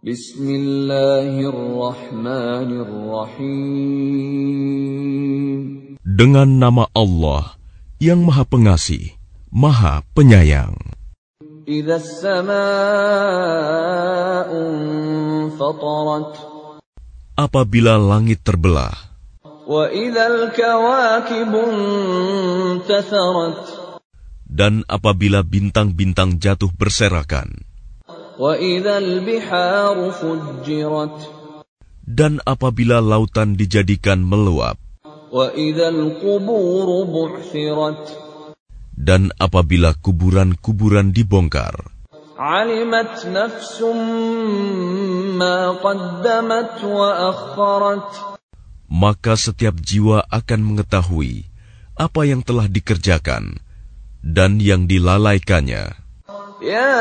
Bismillahirrahmanirrahim. Dengan nama Allah yang Maha Pengasih, Maha Penyayang. Apabila langit terbelah. Dan apabila bintang-bintang jatuh berserakan. Dan apabila lautan dijadikan meluap, dan apabila kuburan-kuburan dibongkar, maka setiap jiwa akan mengetahui apa yang telah dikerjakan dan yang dilalaikannya. يا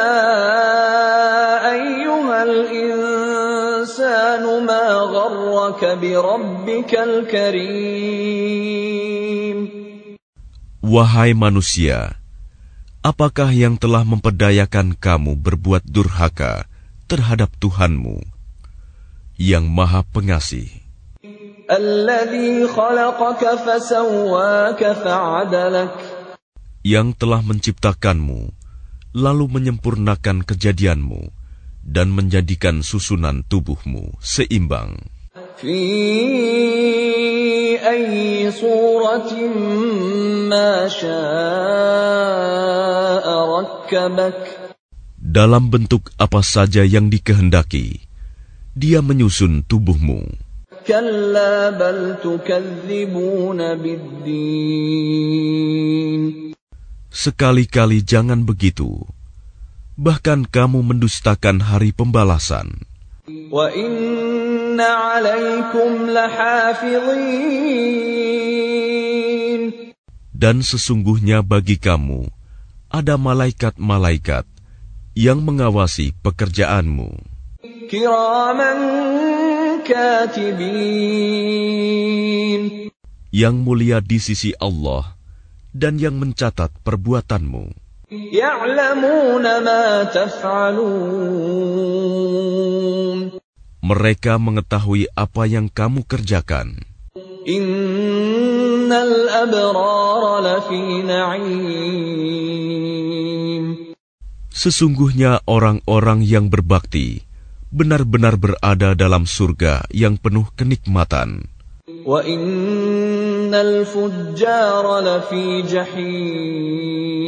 أيها الإنسان ما غرك بربك الكريم Wahai manusia, apakah yang telah memperdayakan kamu berbuat durhaka terhadap Tuhanmu yang Maha Pengasih, الذي خلقك فسواك فعدلك yang telah menciptakanmu, lalu menyempurnakan kejadianmu dan menjadikan susunan tubuhmu seimbang. Dalam bentuk apa saja yang dikehendaki, dia menyusun tubuhmu. Kalla bal tukazzibuna bid Sekali-kali jangan begitu. Bahkan kamu mendustakan hari pembalasan. Wa inna alaikum lahafidhin. Dan sesungguhnya bagi kamu ada malaikat-malaikat yang mengawasi pekerjaanmu. Kiraman katibin. Yang mulia di sisi Allah, dan yang mencatat perbuatanmu. Mereka mengetahui apa yang kamu kerjakan. Sesungguhnya orang-orang yang berbakti benar-benar berada dalam surga yang penuh kenikmatan. وإن الفجار لفي جحيم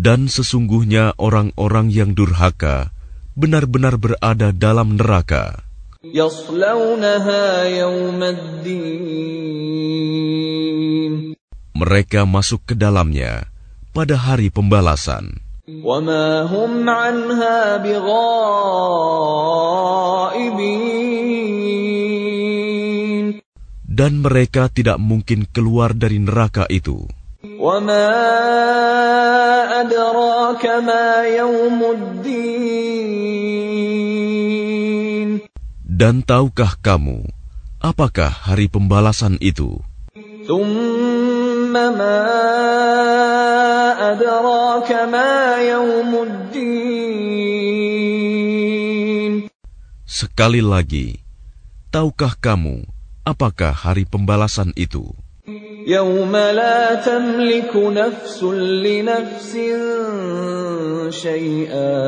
Dan sesungguhnya orang-orang yang durhaka benar-benar berada dalam neraka. يصلونها يوم الدين Mereka masuk ke dalamnya pada hari pembalasan. وما هم عنها بغائبين dan mereka tidak mungkin keluar dari neraka itu. Dan tahukah kamu apakah hari pembalasan itu? Sekali lagi, tahukah kamu apakah hari pembalasan itu? يوم لا تملك نفس لنفس شيئا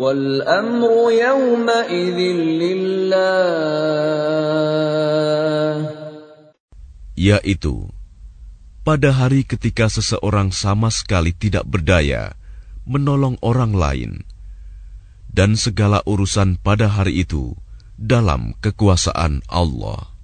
والأمر يومئذ لله Yaitu, pada hari ketika seseorang sama sekali tidak berdaya menolong orang lain, dan segala urusan pada hari itu dalam kekuasaan Allah.